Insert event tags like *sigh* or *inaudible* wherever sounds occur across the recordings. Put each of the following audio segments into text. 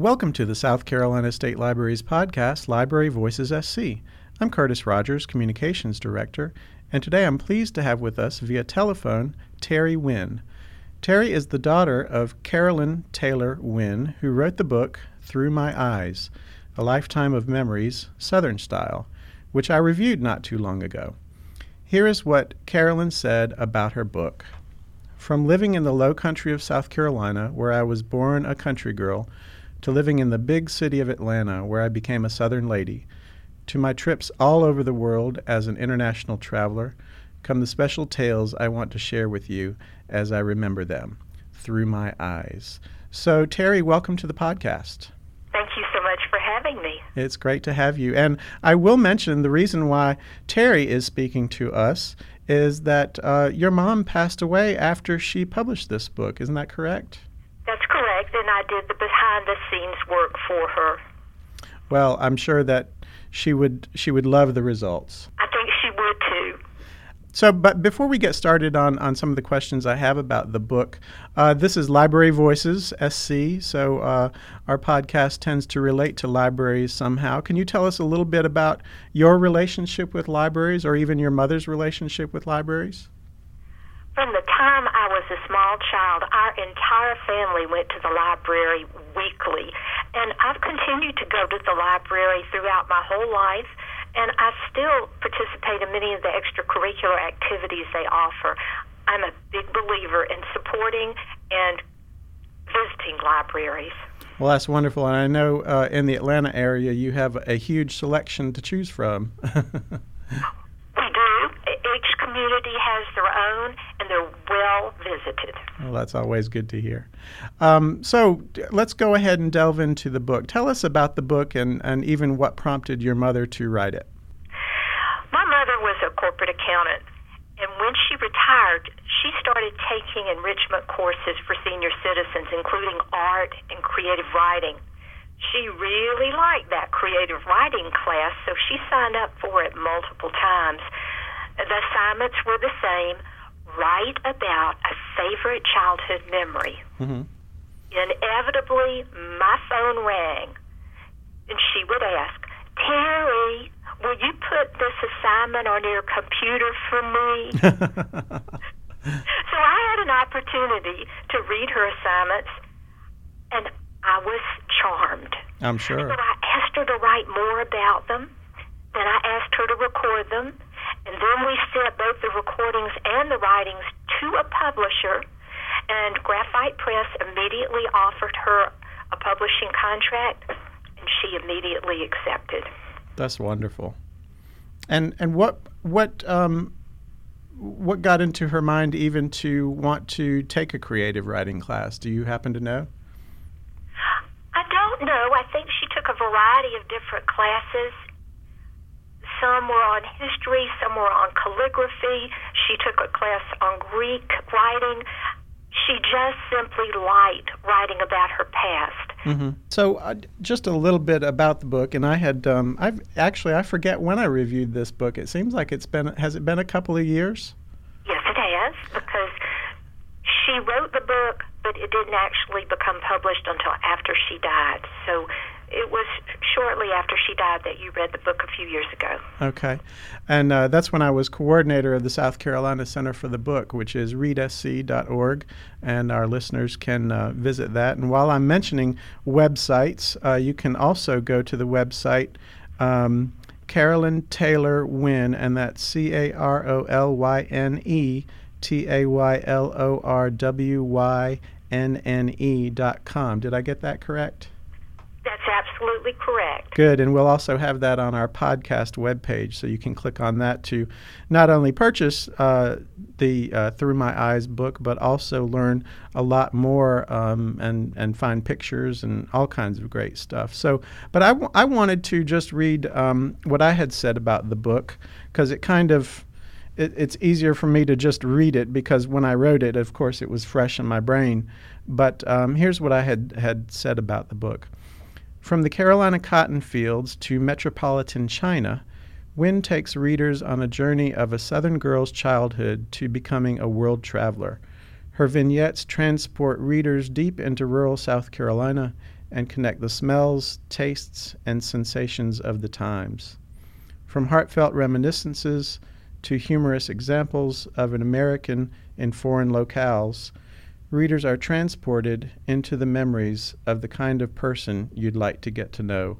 Welcome to the South Carolina State Library's podcast, Library Voices SC. I'm Curtis Rogers, Communications Director, and today I'm pleased to have with us via telephone Terry Wynne. Terry is the daughter of Carolyne Taylor Wynne, who wrote the book Through My Eyes A Lifetime of Memories, Southern Style, which I reviewed not too long ago. Here is what Carolyne said about her book. From living in the low country of South Carolina, where I was born a country girl, to living in the big city of Atlanta, where I became a Southern lady, to my trips all over the world as an international traveler, come the special tales I want to share with you as I remember them through my eyes. So, Terry, welcome to the podcast. Thank you so much for having me. It's great to have you. And I will mention the reason why Terry is speaking to us is that uh, your mom passed away after she published this book. Isn't that correct? That's correct, and I did the behind the scenes work for her. Well, I'm sure that she would she would love the results. I think she would too. So, but before we get started on, on some of the questions I have about the book, uh, this is Library Voices SC. So, uh, our podcast tends to relate to libraries somehow. Can you tell us a little bit about your relationship with libraries or even your mother's relationship with libraries? From the time I was a small child, our entire family went to the library weekly. And I've continued to go to the library throughout my whole life, and I still participate in many of the extracurricular activities they offer. I'm a big believer in supporting and visiting libraries. Well, that's wonderful. And I know uh, in the Atlanta area you have a huge selection to choose from. *laughs* community has their own, and they're well visited. Well, that's always good to hear. Um, so let's go ahead and delve into the book. Tell us about the book and, and even what prompted your mother to write it. My mother was a corporate accountant, and when she retired, she started taking enrichment courses for senior citizens, including art and creative writing. She really liked that creative writing class, so she signed up for it multiple times. The assignments were the same. Write about a favorite childhood memory. Mm-hmm. Inevitably, my phone rang, and she would ask, Terry, will you put this assignment on your computer for me? *laughs* so I had an opportunity to read her assignments, and I was charmed. I'm sure. So I asked her to write more about them. Then I asked her to record them. And then we sent both the recordings and the writings to a publisher, and Graphite Press immediately offered her a publishing contract, and she immediately accepted. That's wonderful. And and what what um, what got into her mind even to want to take a creative writing class? Do you happen to know? I don't know. I think she took a variety of different classes some were on history, some were on calligraphy. She took a class on Greek writing. She just simply liked writing about her past. Mm-hmm. So, uh, just a little bit about the book, and I had, um, I've actually, I forget when I reviewed this book. It seems like it's been, has it been a couple of years? Yes, it has, because she wrote the book, but it didn't actually become published until after she died. So it was shortly after she died that you read the book a few years ago. Okay. And uh, that's when I was coordinator of the South Carolina Center for the Book, which is readsc.org. And our listeners can uh, visit that. And while I'm mentioning websites, uh, you can also go to the website. Um, Carolyne Taylor Wynne, and that's C A R O L Y N E T A Y L O R W Y N N E dot com. Did I get that correct? That's absolutely correct. Good, and we'll also have that on our podcast webpage, so you can click on that to not only purchase uh, the uh, Through My Eyes book, but also learn a lot more um, and and find pictures and all kinds of great stuff. So, but I, w- I wanted to just read um, what I had said about the book because it kind of it's easier for me to just read it because when I wrote it, of course, it was fresh in my brain. But um, here's what I had had said about the book. From the Carolina cotton fields to metropolitan China, Wynne takes readers on a journey of a Southern girl's childhood to becoming a world traveler. Her vignettes transport readers deep into rural South Carolina, and connect the smells, tastes, and sensations of the times. From heartfelt reminiscences to humorous examples of an American in foreign locales, readers are transported into the memories of the kind of person you'd like to get to know.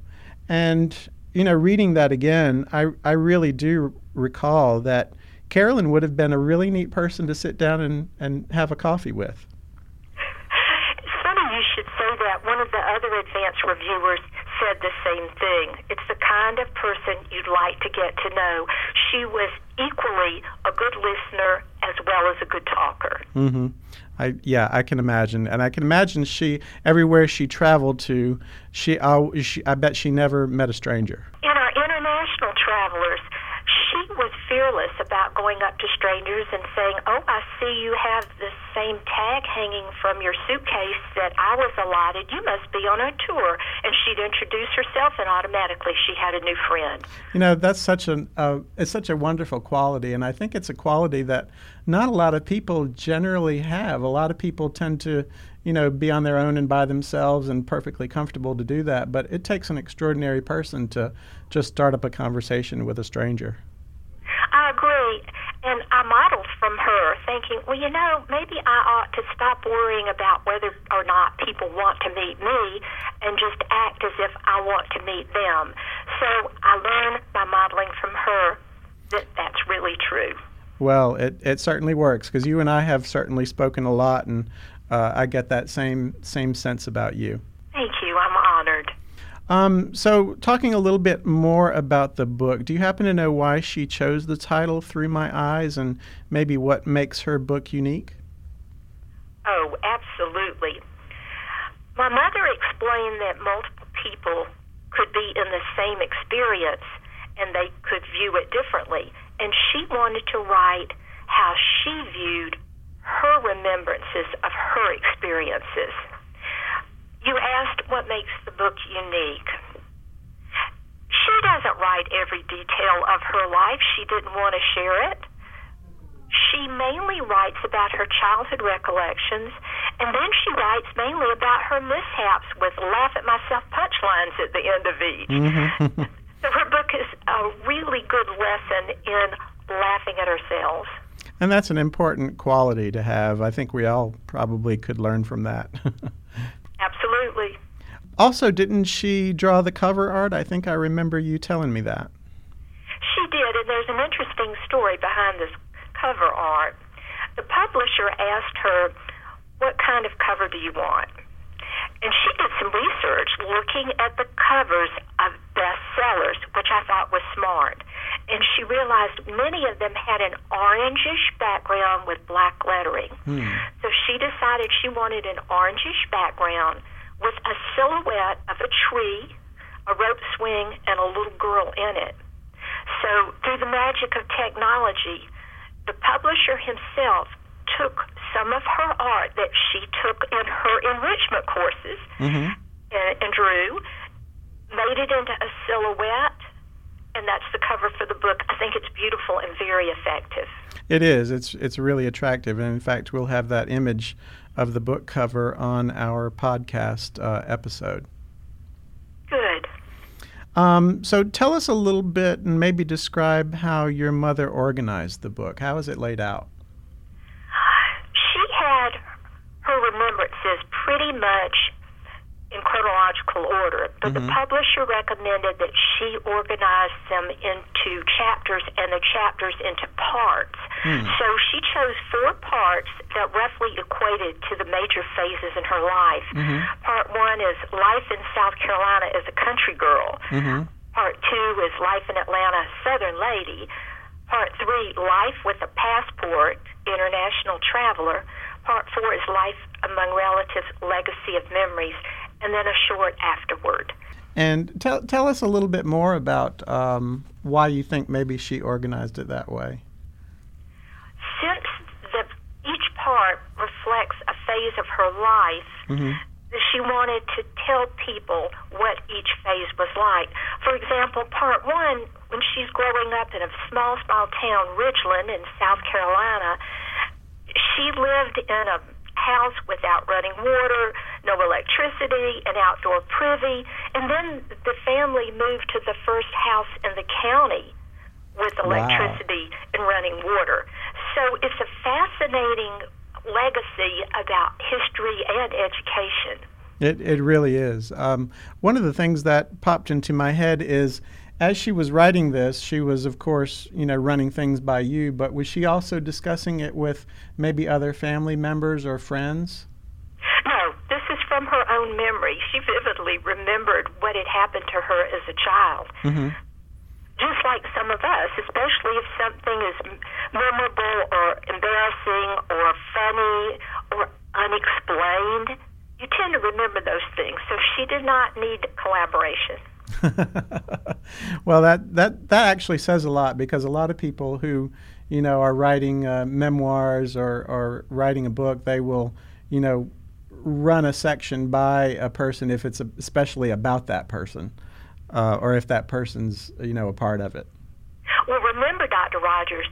And, you know, reading that again, I, I really do recall that Carolyne would have been a really neat person to sit down and, and have a coffee with. It's funny you should say that. One of the other advanced reviewers said the same thing. It's the kind of person you'd like to get to know. She was equally a good listener as well as a good talker. Mm-hmm. I yeah, I can imagine, and I can imagine she everywhere she traveled to, she, uh, she I bet she never met a stranger. In our international travelers, she was fearless about going up to strangers and saying, "Oh, I see you have the same tag hanging from your suitcase that I was allotted. You must be on a tour." And she'd introduce herself, and automatically she had a new friend. You know, that's such an uh, it's such a wonderful quality, and I think it's a quality that not a lot of people generally have. A lot of people tend to you know, be on their own and by themselves and perfectly comfortable to do that. But it takes an extraordinary person to just start up a conversation with a stranger. I agree. And I modeled from her, thinking, well, you know, maybe I ought to stop worrying about whether or not people want to meet me and just act as if I want to meet them. So I learned by modeling from her that that's really true. Well, it, it certainly works because you and I have certainly spoken a lot, and uh, I get that same same sense about you. You. Um, so, talking a little bit more about the book, do you happen to know why she chose the title Through My Eyes and maybe what makes her book unique? Oh, absolutely. My mother explained that multiple people could be in the same experience and they could view it differently. And she wanted to write how she viewed her remembrances of her experiences. You asked what makes the book unique. She doesn't write every detail of her life. She didn't want to share it. She mainly writes about her childhood recollections, and then she writes mainly about her mishaps with laugh at myself punchlines at the end of each. Mm-hmm. *laughs* so her book is a really good lesson in laughing at ourselves. And that's an important quality to have. I think we all probably could learn from that. *laughs* Absolutely. Also, didn't she draw the cover art? I think I remember you telling me that. She did, and there's an interesting story behind this cover art. The publisher asked her, What kind of cover do you want? And she did some research looking at the covers of bestsellers, which I thought was smart. And she realized many of them had an orangish background with black lettering. Hmm. So she decided she wanted an orangish background with a silhouette of a tree, a rope swing, and a little girl in it. So, through the magic of technology, the publisher himself took some of her art that she took in her enrichment courses mm-hmm. and, and drew, made it into a silhouette, and that's the cover for the book. I think it's beautiful and very effective. It is. It's it's really attractive, and in fact, we'll have that image of the book cover on our podcast uh, episode. Um, so tell us a little bit and maybe describe how your mother organized the book. How is it laid out? She had her remembrances pretty much in chronological order, but mm-hmm. the publisher recommended that she organize them into chapters and the chapters into parts. Mm. So she chose four parts that roughly equated to the major phases in her life. Mm-hmm. Part one is life in South Carolina as a country girl. Mm-hmm. Part two is life in Atlanta, Southern lady. Part three, life with a passport, international traveler. Part four is life among relatives, legacy of memories and then a short afterward. And tell tell us a little bit more about um, why you think maybe she organized it that way. Since the each part reflects a phase of her life, mm-hmm. she wanted to tell people what each phase was like. For example, part one, when she's growing up in a small, small town, Ridgeland in South Carolina, she lived in a house without running water, no electricity, an outdoor privy, and then the family moved to the first house in the county with electricity wow. and running water. So it's a fascinating legacy about history and education. It, it really is. Um, one of the things that popped into my head is as she was writing this, she was, of course, you know, running things by you, but was she also discussing it with maybe other family members or friends? No, this is from her own memory. She vividly remembered what had happened to her as a child. Mm-hmm. Just like some of us, especially if something is memorable or embarrassing or funny or unexplained, you tend to remember those things. So she did not need collaboration. *laughs* well, that, that that actually says a lot because a lot of people who, you know, are writing uh, memoirs or, or writing a book, they will, you know, run a section by a person if it's especially about that person, uh, or if that person's, you know, a part of it. Well, remember, Dr. Rogers,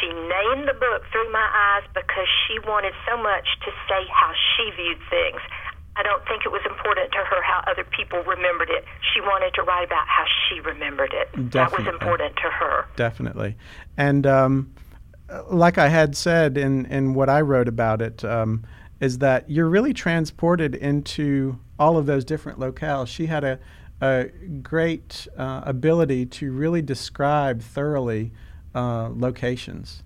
she named the book Through My Eyes because she wanted so much to say how she viewed things. I don't think it was important to her how other people remembered it. She wanted to write about how she remembered it. Definitely. That was important to her. Definitely. And um, like I had said in, in what I wrote about it, um, is that you're really transported into all of those different locales. She had a, a great uh, ability to really describe thoroughly uh, locations.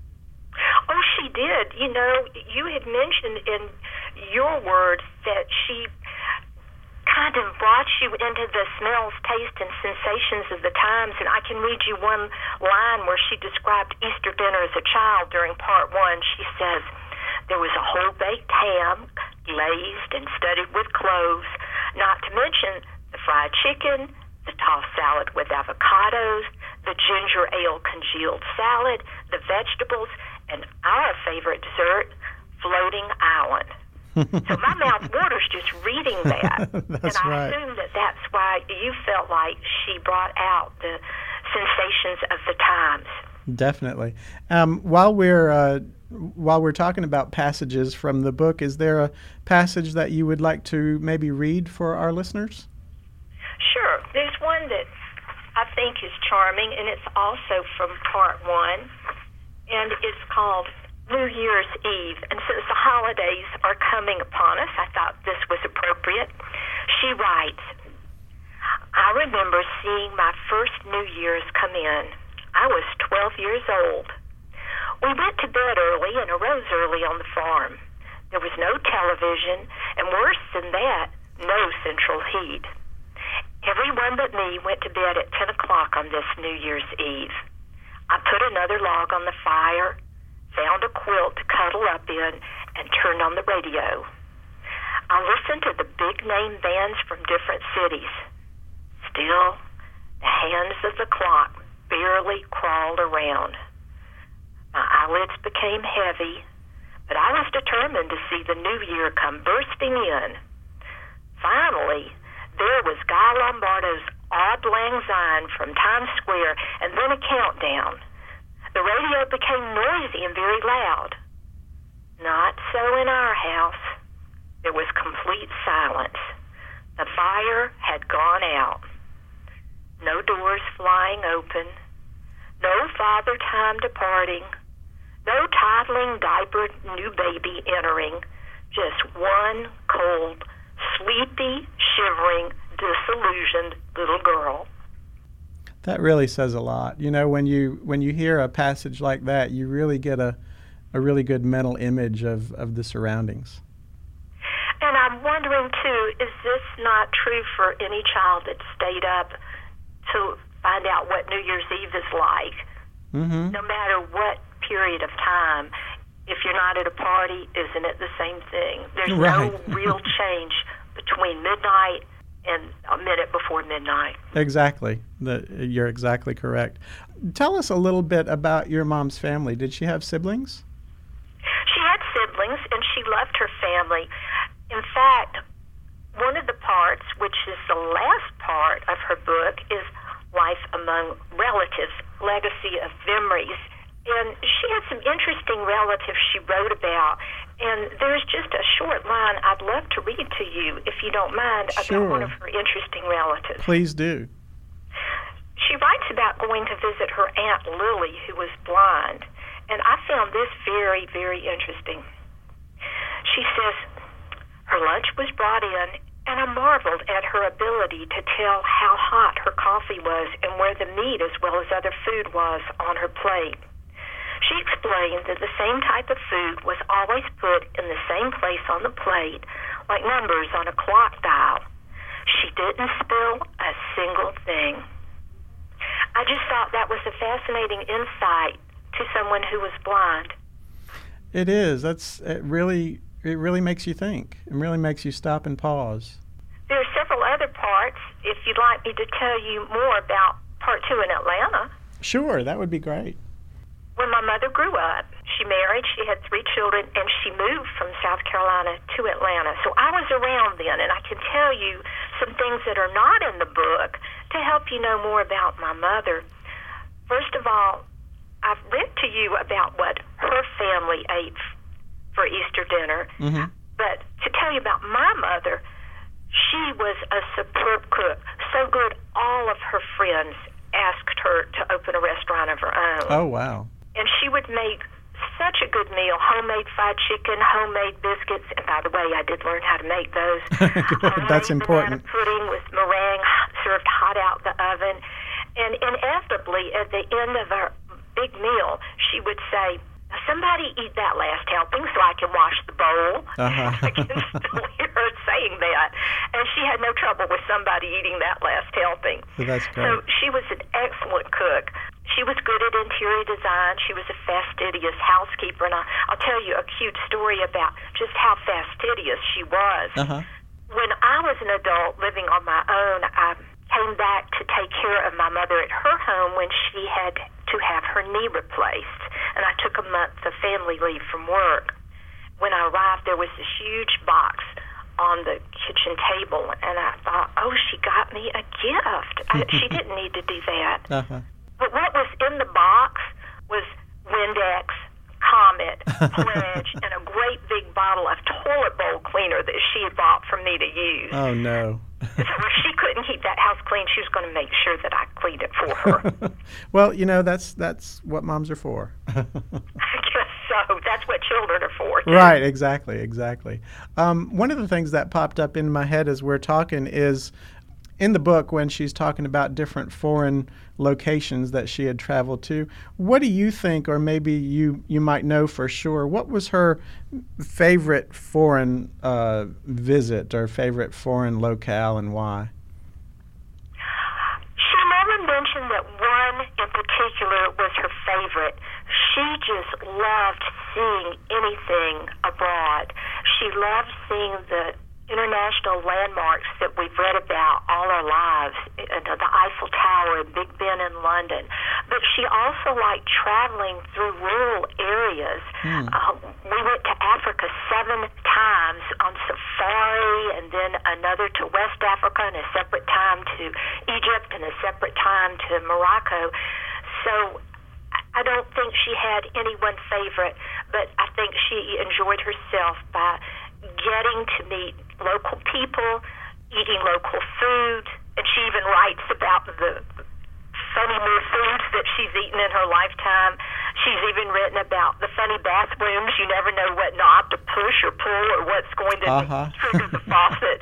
Oh, she did. You know, you had mentioned in your words that she kind of brought you into the smells, taste, and sensations of the times. And I can read you one line where she described Easter dinner as a child during part one. She says, There was a whole baked ham, glazed and studded with cloves, not to mention the fried chicken, the tossed salad with avocados, the ginger ale congealed salad, the vegetables, and our favorite dessert, floating island so my mouth waters just reading *laughs* that. and I right. assume that that's why you felt like she brought out the sensations of the times. Definitely. Um, while we're uh, while we're talking about passages from the book, is there a passage that you would like to maybe read for our listeners? Sure. There's one that I think is charming, and it's also from part one, and it's called New Year's Eve, and since the holidays are coming upon us, I thought this was appropriate. She writes, I remember seeing my first New Year's come in. I was 12 years old. We went to bed early and arose early on the farm. There was no television, and worse than that, no central heat. Everyone but me went to bed at 10 o'clock on this New Year's Eve. I put another log on the fire found a quilt to cuddle up in, and turned on the radio. I listened to the big name bands from different cities. Still, the hands of the clock barely crawled around. My eyelids became heavy, but I was determined to see the new year come bursting in. Finally, there was Guy Lombardo's Auld Lang Syne from Times Square, and then a countdown. The radio became noisy and very loud. Not so in our house. There was complete silence. The fire had gone out. No doors flying open. No father time departing. No toddling, diapered new baby entering. Just one cold, sleepy, shivering, disillusioned little girl. That really says a lot. You know, when you when you hear a passage like that, you really get a, a really good mental image of, of the surroundings. And I'm wondering too, is this not true for any child that stayed up to find out what New Year's Eve is like? Mm-hmm. No matter what period of time, if you're not at a party, isn't it the same thing? There's right. no *laughs* real change between midnight and a minute before midnight. Exactly. The, you're exactly correct. Tell us a little bit about your mom's family. Did she have siblings? She had siblings, and she loved her family. In fact, one of the parts, which is the last part of her book, is Life Among Relatives, Legacy of Memories. And she had some interesting relatives she wrote about. And there's just a short line I'd love to read to you, if you don't mind, Sure. about one of her interesting relatives. Please do. She writes about going to visit her Aunt Lily, who was blind, and I found this very, very interesting. She says, Her lunch was brought in, and I marveled at her ability to tell how hot her coffee was and where the meat as well as other food was on her plate. She explained that the same type of food was always put in the same place on the plate, like numbers on a clock dial. She didn't spill a single thing. I just thought that was a fascinating insight to someone who was blind. It is. That's it really it really makes you think. It really makes you stop and pause. There are several other parts if you'd like me to tell you more about part two in Atlanta. Sure, that would be great. When my mother grew up, she married, she had three children, and she moved from South Carolina to Atlanta. So I was around then, and I can tell you some things that are not in the book to help you know more about my mother. First of all, I've read to you about what her family ate for Easter dinner. hmm But to tell you about my mother, she was a superb cook. So good, all of her friends asked her to open a restaurant of her own. Oh wow. And she would make such a good meal homemade fried chicken, homemade biscuits. And by the way, I did learn how to make those. *laughs* Good, that's important. Pudding with meringue served hot out the oven. And inevitably, at the end of our big meal, she would say, Somebody eat that last helping so I can wash the bowl. Uh-huh. I can still hear her saying that. And she had no trouble with somebody eating that last helping. That's great. So she was an excellent cook. She was good at interior design. She was a fastidious housekeeper. And I, I'll tell you a cute story about just how fastidious she was. Uh-huh. When I was an adult living on my own, I came back to take care of my mother at her home when she had to have her knee replaced. And I took a month of family leave from work. When I arrived, there was this huge box on the kitchen table, and I thought, oh, she got me a gift. I, she *laughs* didn't need to do that. Uh-huh. But what was in the box was Windex, Comet, *laughs* Pledge, and a great big bottle of toilet bowl cleaner that she had bought for me to use. Oh no. so if she couldn't keep that house clean, she was going to make sure that I cleaned it for her. *laughs* well, you know that's that's what moms are for. *laughs* I guess so. That's what children are for. too. right. Exactly. Exactly. Um, one of the things that popped up in my head as we're talking is in the book when she's talking about different foreign locations that she had traveled to. What do you think, or maybe you you might know for sure, what was her favorite foreign uh, visit or favorite foreign locale and why? She never mentioned that one in particular was her favorite. She just loved seeing anything abroad. She loved seeing the international landmarks that we've read about all our lives, uh, the Eiffel Tower and Big Ben in London. But she also liked traveling through rural areas. Hmm. Uh, we went to Africa seven times on safari, and then another to West Africa, and a separate time to Egypt, and a separate time to Morocco. So I don't think she had any one favorite, but I think she enjoyed herself by getting to meet local people, eating local food, and she even writes about the funny new foods that she's eaten in her lifetime. She's even written about the funny bathrooms. You never know what knob to push or pull or what's going to Uh-huh. *laughs* trigger the faucet.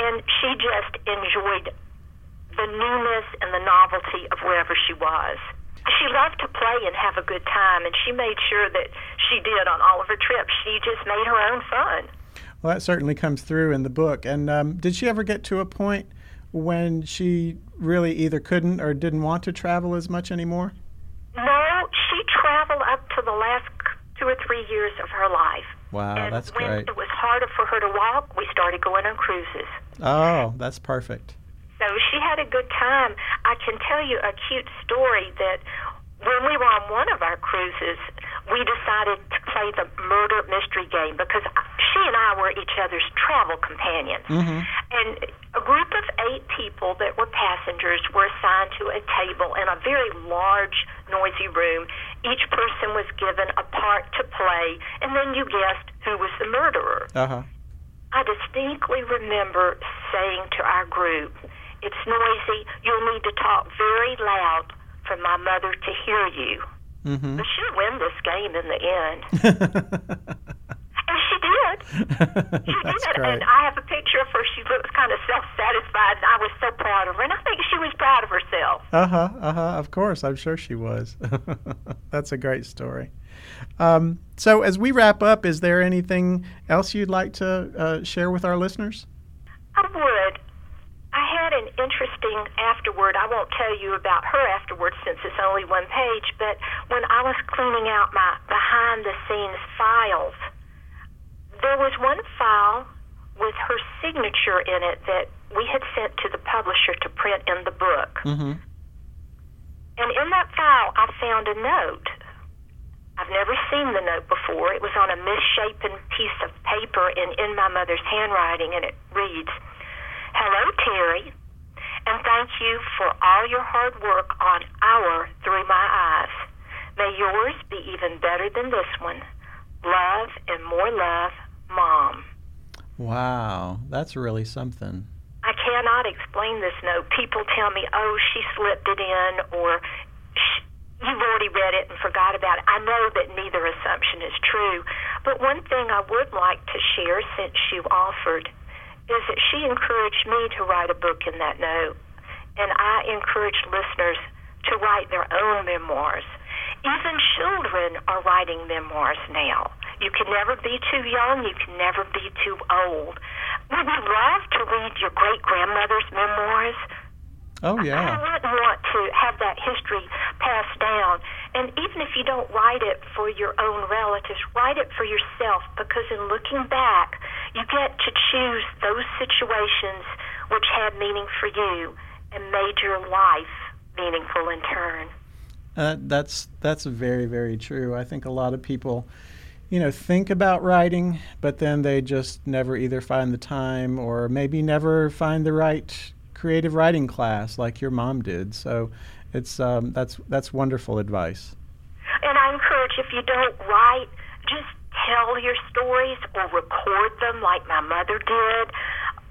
And she just enjoyed the newness and the novelty of wherever she was. She loved to play and have a good time, and she made sure that she did on all of her trips. She just made her own fun. Well, that certainly comes through in the book. And um, did she ever get to a point when she really either couldn't or didn't want to travel as much anymore? No, she traveled up to the last two or three years of her life. Wow, and that's when great. it was harder for her to walk, we started going on cruises. Oh, that's perfect. So she had a good time. I can tell you a cute story that when we were on one of our cruises, we decided to play the murder mystery game because she and I were each other's travel companions. Mhm. And a group of eight people that were passengers were assigned to a table in a very large, noisy room. Each person was given a part to play, and then you guessed who was the murderer. Uh-huh. I distinctly remember saying to our group, It's noisy. You'll need to talk very loud for my mother to hear you. Mm-hmm. But she'll win this game in the end. *laughs* and she did. She *laughs* That's did. great. And I have a picture of her. She looks kind of self satisfied, and I was so proud of her. And I think she was proud of herself. Uh-huh, uh-huh. Of course, I'm sure she was. *laughs* That's a great story. Um, so as we wrap up, is there anything else you'd like to uh, share with our listeners? I would. Had an interesting afterward. I won't tell you about her afterwards since it's only one page, but when I was cleaning out my behind the scenes files, there was one file with her signature in it that we had sent to the publisher to print in the book. Mm-hmm. And in that file, I found a note. I've never seen the note before. It was on a misshapen piece of paper and in my mother's handwriting, and it reads, Hello, Terry, and thank you for all your hard work on our Through My Eyes. May yours be even better than this one. Love and more love, Mom. Wow, that's really something. I cannot explain this note. People tell me, oh, she slipped it in, or you've already read it and forgot about it. I know that neither assumption is true. But one thing I would like to share since you offered is that she encouraged me to write a book in that note. And I encourage listeners to write their own memoirs. Even children are writing memoirs now. You can never be too young, you can never be too old. Would you love to read your great grandmother's memoirs? Oh I yeah. wouldn't want to have that history passed down. And even if you don't write it for your own relatives, write it for yourself because in looking back, you get to choose those situations which had meaning for you and made your life meaningful in turn. Uh, that's that's very very true. I think a lot of people, you know, think about writing, but then they just never either find the time or maybe never find the right creative writing class like your mom did. So, it's um, that's that's wonderful advice. And I encourage if you don't write, just tell your stories or record them like my mother did.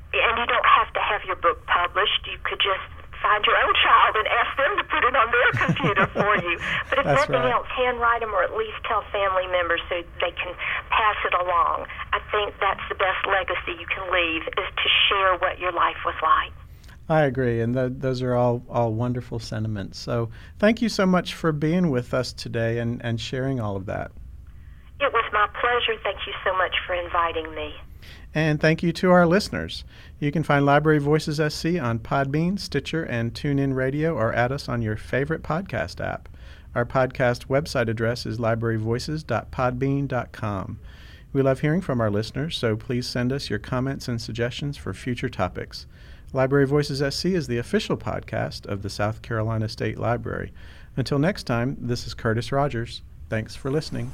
And you don't have to have your book published. You could just find your own child and ask them to put it on their computer for you. But if *laughs* That's nothing right. else, handwrite them or at least tell family members so they can pass it along. I think that's the best legacy you can leave is to share what your life was like. I agree, and th- those are all, all wonderful sentiments. So, thank you so much for being with us today and, and sharing all of that. It was my pleasure. Thank you so much for inviting me. And thank you to our listeners. You can find Library Voices SC on Podbean, Stitcher, and TuneIn Radio, or add us on your favorite podcast app. Our podcast website address is libraryvoices.podbean.com. We love hearing from our listeners, so please send us your comments and suggestions for future topics. Library Voices SC is the official podcast of the South Carolina State Library. Until next time, this is Curtis Rogers. Thanks for listening.